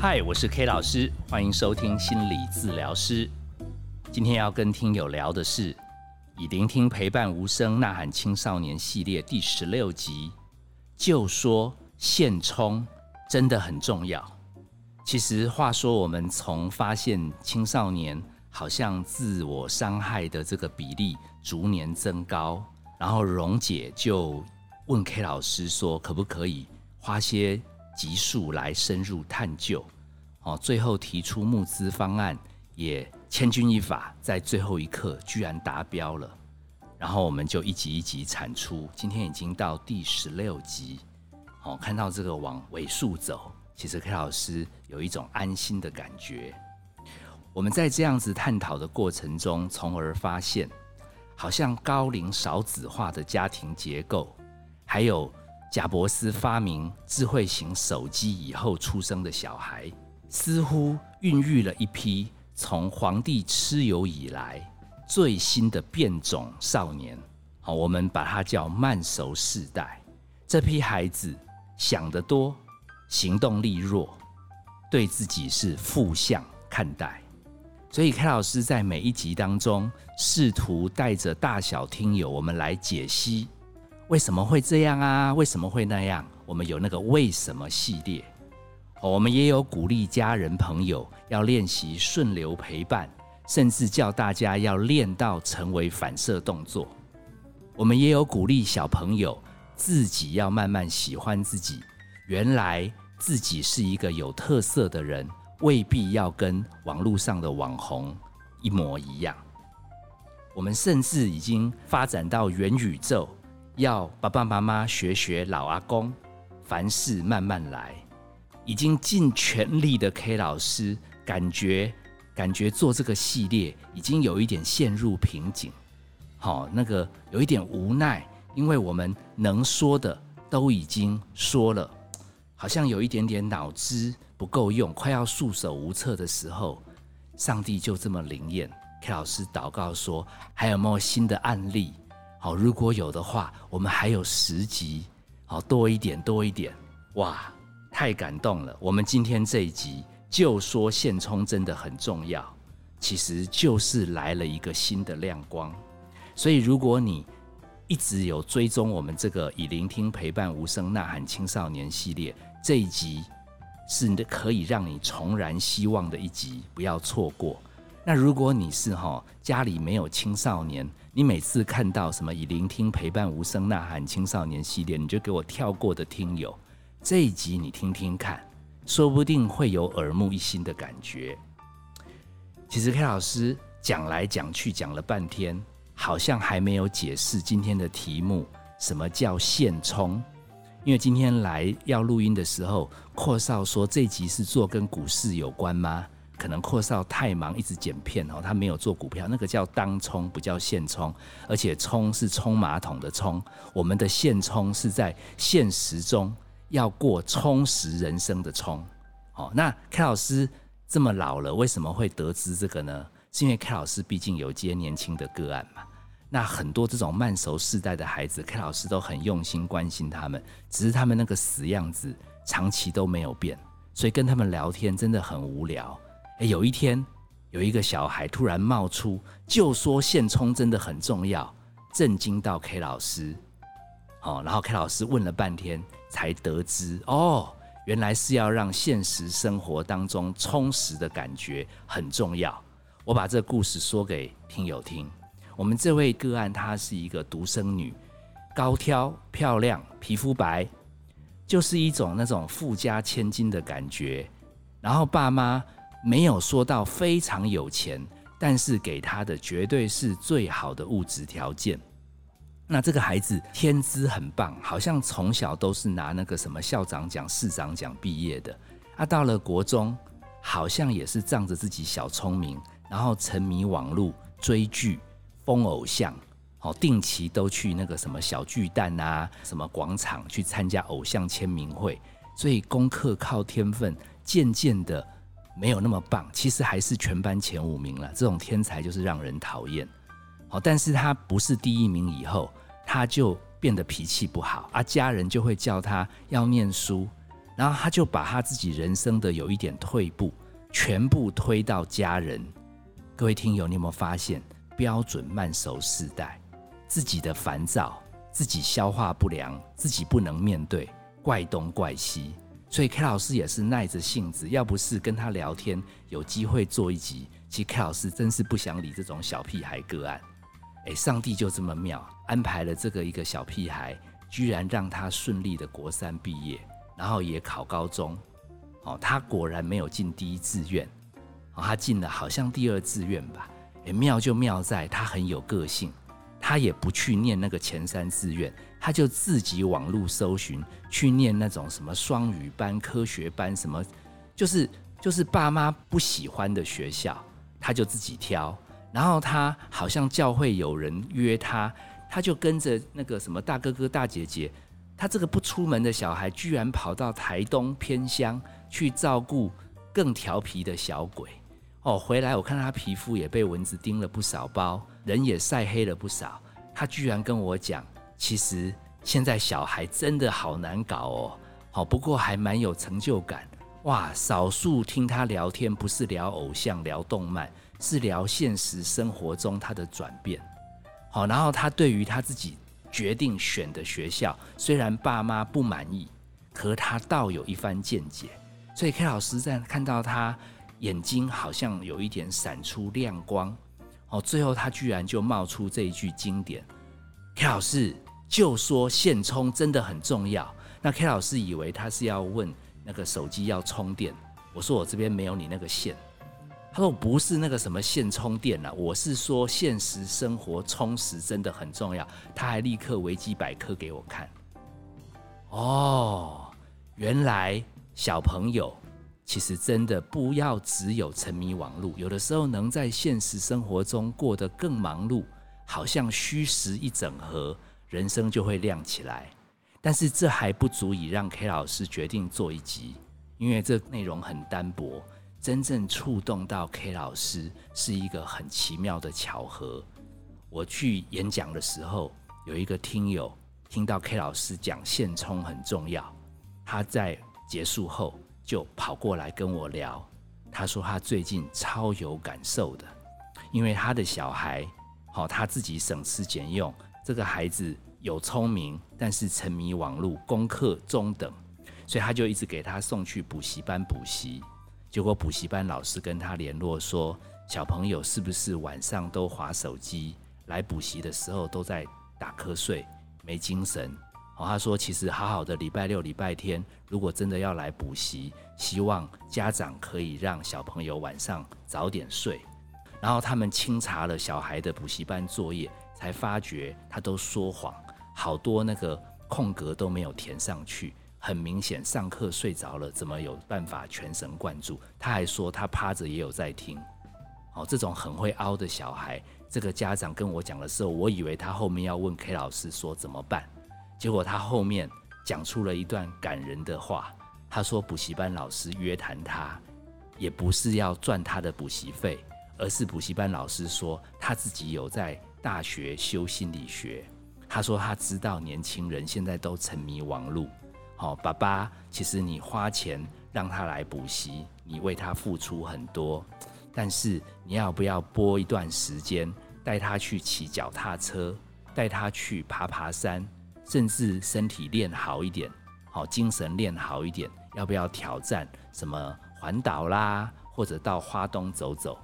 嗨，我是 K 老师，欢迎收听心理治疗师。今天要跟听友聊的是以聆听陪伴无声呐喊青少年系列第十六集，就说现充真的很重要。其实话说，我们从发现青少年好像自我伤害的这个比例逐年增高，然后蓉姐就问 K 老师说，可不可以花些集数来深入探究？哦，最后提出募资方案，也千钧一发，在最后一刻居然达标了。然后我们就一集一集产出，今天已经到第十六集。哦，看到这个往尾数走。其实 K 老师有一种安心的感觉。我们在这样子探讨的过程中，从而发现，好像高龄少子化的家庭结构，还有贾伯斯发明智慧型手机以后出生的小孩，似乎孕育了一批从皇帝蚩尤以来最新的变种少年。好，我们把它叫慢熟世代。这批孩子想得多。行动力弱，对自己是负向看待，所以凯老师在每一集当中试图带着大小听友，我们来解析为什么会这样啊？为什么会那样？我们有那个为什么系列，我们也有鼓励家人朋友要练习顺流陪伴，甚至叫大家要练到成为反射动作。我们也有鼓励小朋友自己要慢慢喜欢自己，原来。自己是一个有特色的人，未必要跟网络上的网红一模一样。我们甚至已经发展到元宇宙，要爸爸妈妈学学老阿公，凡事慢慢来。已经尽全力的 K 老师，感觉感觉做这个系列已经有一点陷入瓶颈，好，那个有一点无奈，因为我们能说的都已经说了。好像有一点点脑汁不够用，快要束手无策的时候，上帝就这么灵验。K 老师祷告说：“还有没有新的案例？好，如果有的话，我们还有十集，好多一点，多一点。哇，太感动了！我们今天这一集就说现充真的很重要，其实就是来了一个新的亮光。所以如果你一直有追踪我们这个以聆听陪伴无声呐喊青少年系列。这一集是你可以让你重燃希望的一集，不要错过。那如果你是哈家里没有青少年，你每次看到什么以聆听陪伴无声呐喊青少年系列，你就给我跳过的听友，这一集你听听看，说不定会有耳目一新的感觉。其实 K 老师讲来讲去讲了半天，好像还没有解释今天的题目，什么叫现充？因为今天来要录音的时候，阔少说这集是做跟股市有关吗？可能阔少太忙，一直剪片哦，他没有做股票，那个叫当冲，不叫现冲，而且冲是冲马桶的冲，我们的现冲是在现实中要过充实人生的冲。哦，那 K 老师这么老了，为什么会得知这个呢？是因为 K 老师毕竟有接年轻的个案嘛。那很多这种慢熟世代的孩子，K 老师都很用心关心他们，只是他们那个死样子长期都没有变，所以跟他们聊天真的很无聊。有一天有一个小孩突然冒出，就说现充真的很重要，震惊到 K 老师。哦，然后 K 老师问了半天，才得知哦，原来是要让现实生活当中充实的感觉很重要。我把这故事说给听友听。我们这位个案，她是一个独生女，高挑漂亮，皮肤白，就是一种那种富家千金的感觉。然后爸妈没有说到非常有钱，但是给他的绝对是最好的物质条件。那这个孩子天资很棒，好像从小都是拿那个什么校长奖、市长奖毕业的。啊，到了国中，好像也是仗着自己小聪明，然后沉迷网络追剧。疯偶像，好定期都去那个什么小巨蛋啊，什么广场去参加偶像签名会，所以功课靠天分，渐渐的没有那么棒，其实还是全班前五名了。这种天才就是让人讨厌，好，但是他不是第一名以后，他就变得脾气不好，啊，家人就会叫他要念书，然后他就把他自己人生的有一点退步，全部推到家人。各位听友，你有没有发现标准慢熟世代自己的烦躁，自己消化不良，自己不能面对，怪东怪西。所以 K 老师也是耐着性子，要不是跟他聊天，有机会做一集，其实 K 老师真是不想理这种小屁孩个案。哎，上帝就这么妙，安排了这个一个小屁孩，居然让他顺利的国三毕业，然后也考高中。哦，他果然没有进第一志愿，哦，他进了好像第二志愿吧。哎，妙就妙在他很有个性。他也不去念那个前三志愿，他就自己网络搜寻去念那种什么双语班、科学班，什么就是就是爸妈不喜欢的学校，他就自己挑。然后他好像教会有人约他，他就跟着那个什么大哥哥大姐姐，他这个不出门的小孩，居然跑到台东偏乡去照顾更调皮的小鬼。哦，回来我看他皮肤也被蚊子叮了不少包。人也晒黑了不少，他居然跟我讲，其实现在小孩真的好难搞哦。好，不过还蛮有成就感哇。少数听他聊天，不是聊偶像、聊动漫，是聊现实生活中他的转变。好，然后他对于他自己决定选的学校，虽然爸妈不满意，可他倒有一番见解。所以 K 老师在看到他眼睛好像有一点闪出亮光。哦，最后他居然就冒出这一句经典：“K 老师就说线充真的很重要。”那 K 老师以为他是要问那个手机要充电，我说我这边没有你那个线。他说不是那个什么线充电了，我是说现实生活充实真的很重要。他还立刻维基百科给我看。哦，原来小朋友。其实真的不要只有沉迷网络，有的时候能在现实生活中过得更忙碌，好像虚实一整合，人生就会亮起来。但是这还不足以让 K 老师决定做一集，因为这内容很单薄。真正触动到 K 老师是一个很奇妙的巧合。我去演讲的时候，有一个听友听到 K 老师讲现充很重要，他在结束后。就跑过来跟我聊，他说他最近超有感受的，因为他的小孩，好他自己省吃俭用，这个孩子有聪明，但是沉迷网络，功课中等，所以他就一直给他送去补习班补习。结果补习班老师跟他联络说，小朋友是不是晚上都划手机，来补习的时候都在打瞌睡，没精神。哦，他说其实好好的礼拜六、礼拜天，如果真的要来补习，希望家长可以让小朋友晚上早点睡。然后他们清查了小孩的补习班作业，才发觉他都说谎，好多那个空格都没有填上去。很明显，上课睡着了，怎么有办法全神贯注？他还说他趴着也有在听。哦，这种很会凹的小孩，这个家长跟我讲的时候，我以为他后面要问 K 老师说怎么办。结果他后面讲出了一段感人的话，他说补习班老师约谈他，也不是要赚他的补习费，而是补习班老师说他自己有在大学修心理学。他说他知道年轻人现在都沉迷网络，好，爸爸，其实你花钱让他来补习，你为他付出很多，但是你要不要拨一段时间带他去骑脚踏车，带他去爬爬山？甚至身体练好一点，好精神练好一点，要不要挑战什么环岛啦，或者到花东走走？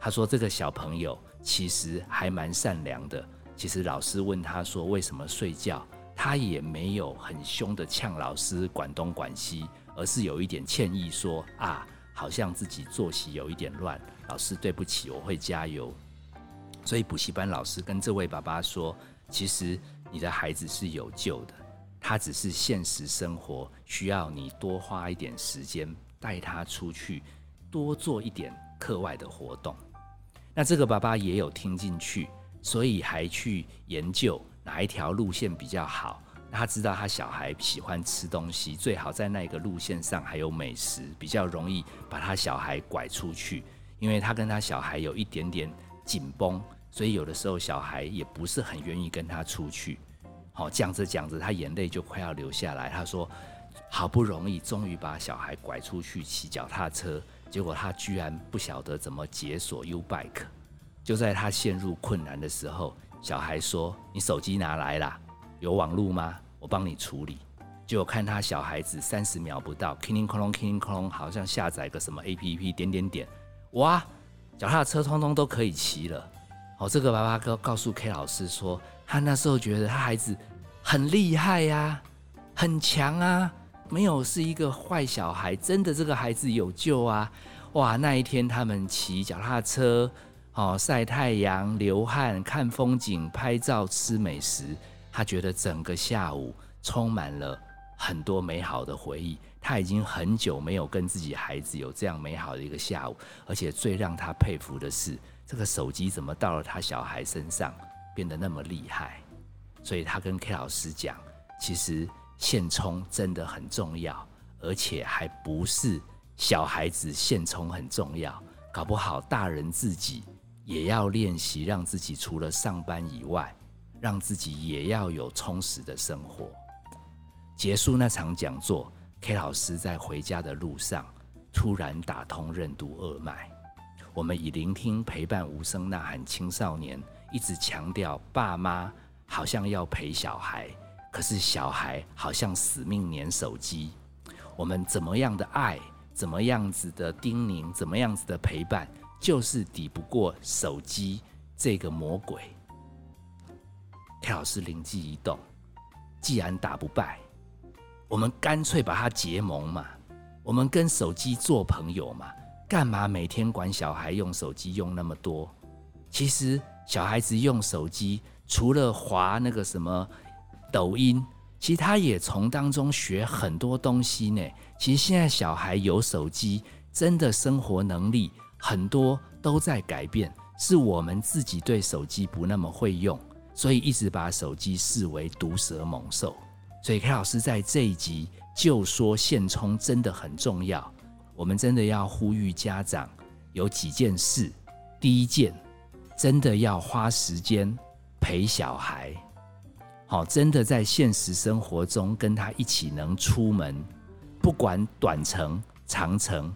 他说这个小朋友其实还蛮善良的。其实老师问他说为什么睡觉，他也没有很凶的呛老师管东管西，而是有一点歉意说啊，好像自己作息有一点乱，老师对不起，我会加油。所以补习班老师跟这位爸爸说，其实。你的孩子是有救的，他只是现实生活需要你多花一点时间带他出去，多做一点课外的活动。那这个爸爸也有听进去，所以还去研究哪一条路线比较好。他知道他小孩喜欢吃东西，最好在那个路线上还有美食，比较容易把他小孩拐出去。因为他跟他小孩有一点点紧绷。所以有的时候小孩也不是很愿意跟他出去，好讲着讲着他眼泪就快要流下来。他说：“好不容易终于把小孩拐出去骑脚踏车，结果他居然不晓得怎么解锁 U Bike。就在他陷入困难的时候，小孩说：“你手机拿来啦，有网路吗？我帮你处理。”结果看他小孩子三十秒不到，king king 隆 king king 隆，好像下载个什么 A P P，点点点，哇，脚踏车通通都可以骑了。哦，这个爸爸告告诉 K 老师说，他那时候觉得他孩子很厉害呀，很强啊，没有是一个坏小孩，真的这个孩子有救啊！哇，那一天他们骑脚踏车。哦，晒太阳、流汗、看风景、拍照、吃美食，他觉得整个下午充满了很多美好的回忆。他已经很久没有跟自己孩子有这样美好的一个下午，而且最让他佩服的是，这个手机怎么到了他小孩身上变得那么厉害？所以他跟 K 老师讲，其实现充真的很重要，而且还不是小孩子现充很重要，搞不好大人自己。也要练习让自己除了上班以外，让自己也要有充实的生活。结束那场讲座，K 老师在回家的路上突然打通任督二脉。我们以聆听、陪伴、无声呐喊青少年，一直强调爸妈好像要陪小孩，可是小孩好像死命粘手机。我们怎么样的爱，怎么样子的叮咛，怎么样子的陪伴？就是抵不过手机这个魔鬼。K 老师灵机一动，既然打不败，我们干脆把它结盟嘛。我们跟手机做朋友嘛？干嘛每天管小孩用手机用那么多？其实小孩子用手机，除了滑那个什么抖音，其实他也从当中学很多东西呢。其实现在小孩有手机，真的生活能力。很多都在改变，是我们自己对手机不那么会用，所以一直把手机视为毒蛇猛兽。所以 K 老师在这一集就说现充真的很重要，我们真的要呼吁家长有几件事。第一件，真的要花时间陪小孩，好，真的在现实生活中跟他一起能出门，不管短程、长程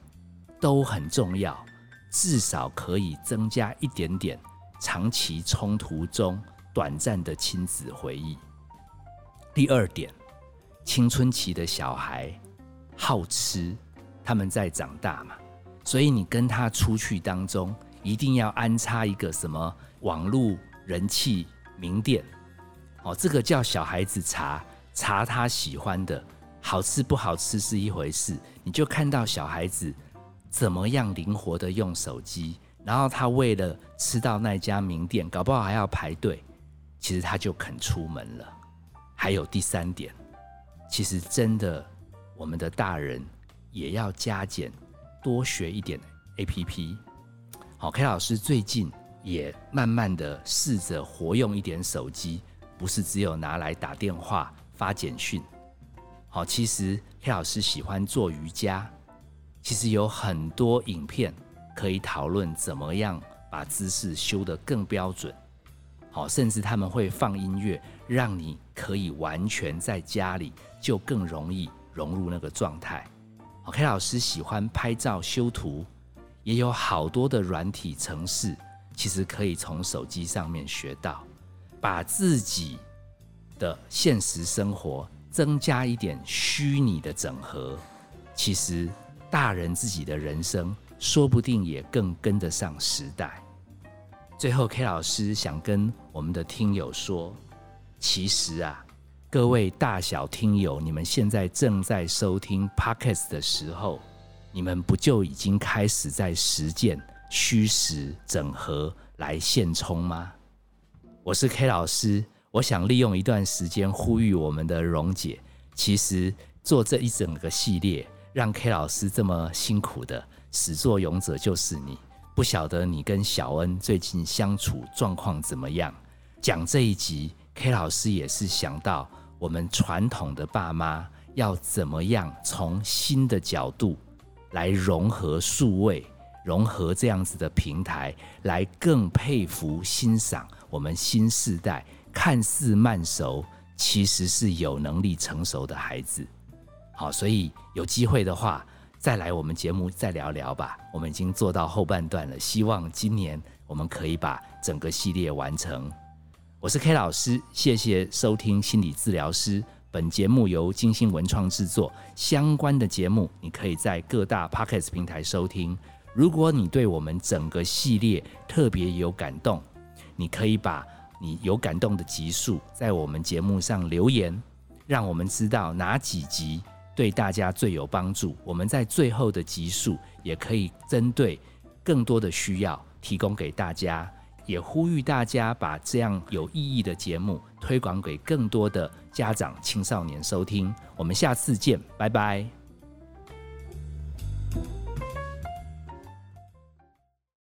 都很重要。至少可以增加一点点长期冲突中短暂的亲子回忆。第二点，青春期的小孩好吃，他们在长大嘛，所以你跟他出去当中一定要安插一个什么网络人气名店，哦，这个叫小孩子查查他喜欢的，好吃不好吃是一回事，你就看到小孩子。怎么样灵活的用手机？然后他为了吃到那家名店，搞不好还要排队。其实他就肯出门了。还有第三点，其实真的，我们的大人也要加减，多学一点 A P P。好，K 老师最近也慢慢的试着活用一点手机，不是只有拿来打电话、发简讯。好，其实黑老师喜欢做瑜伽。其实有很多影片可以讨论怎么样把姿势修得更标准，好，甚至他们会放音乐，让你可以完全在家里就更容易融入那个状态。K 老师喜欢拍照修图，也有好多的软体程式，其实可以从手机上面学到，把自己的现实生活增加一点虚拟的整合，其实。大人自己的人生，说不定也更跟得上时代。最后，K 老师想跟我们的听友说，其实啊，各位大小听友，你们现在正在收听 Podcast 的时候，你们不就已经开始在实践虚实整合来现充吗？我是 K 老师，我想利用一段时间呼吁我们的蓉姐，其实做这一整个系列。让 K 老师这么辛苦的始作俑者就是你，不晓得你跟小恩最近相处状况怎么样？讲这一集，K 老师也是想到我们传统的爸妈要怎么样从新的角度来融合数位，融合这样子的平台，来更佩服欣赏我们新时代看似慢熟，其实是有能力成熟的孩子。好，所以有机会的话，再来我们节目再聊聊吧。我们已经做到后半段了，希望今年我们可以把整个系列完成。我是 K 老师，谢谢收听心理治疗师。本节目由金星文创制作，相关的节目你可以在各大 Pocket 平台收听。如果你对我们整个系列特别有感动，你可以把你有感动的集数在我们节目上留言，让我们知道哪几集对大家最有帮助。我们在最后的集数也可以针对更多的需要提供给大家。也呼吁大家把这样有意义的节目推广给更多的家长、青少年收听。我们下次见，拜拜。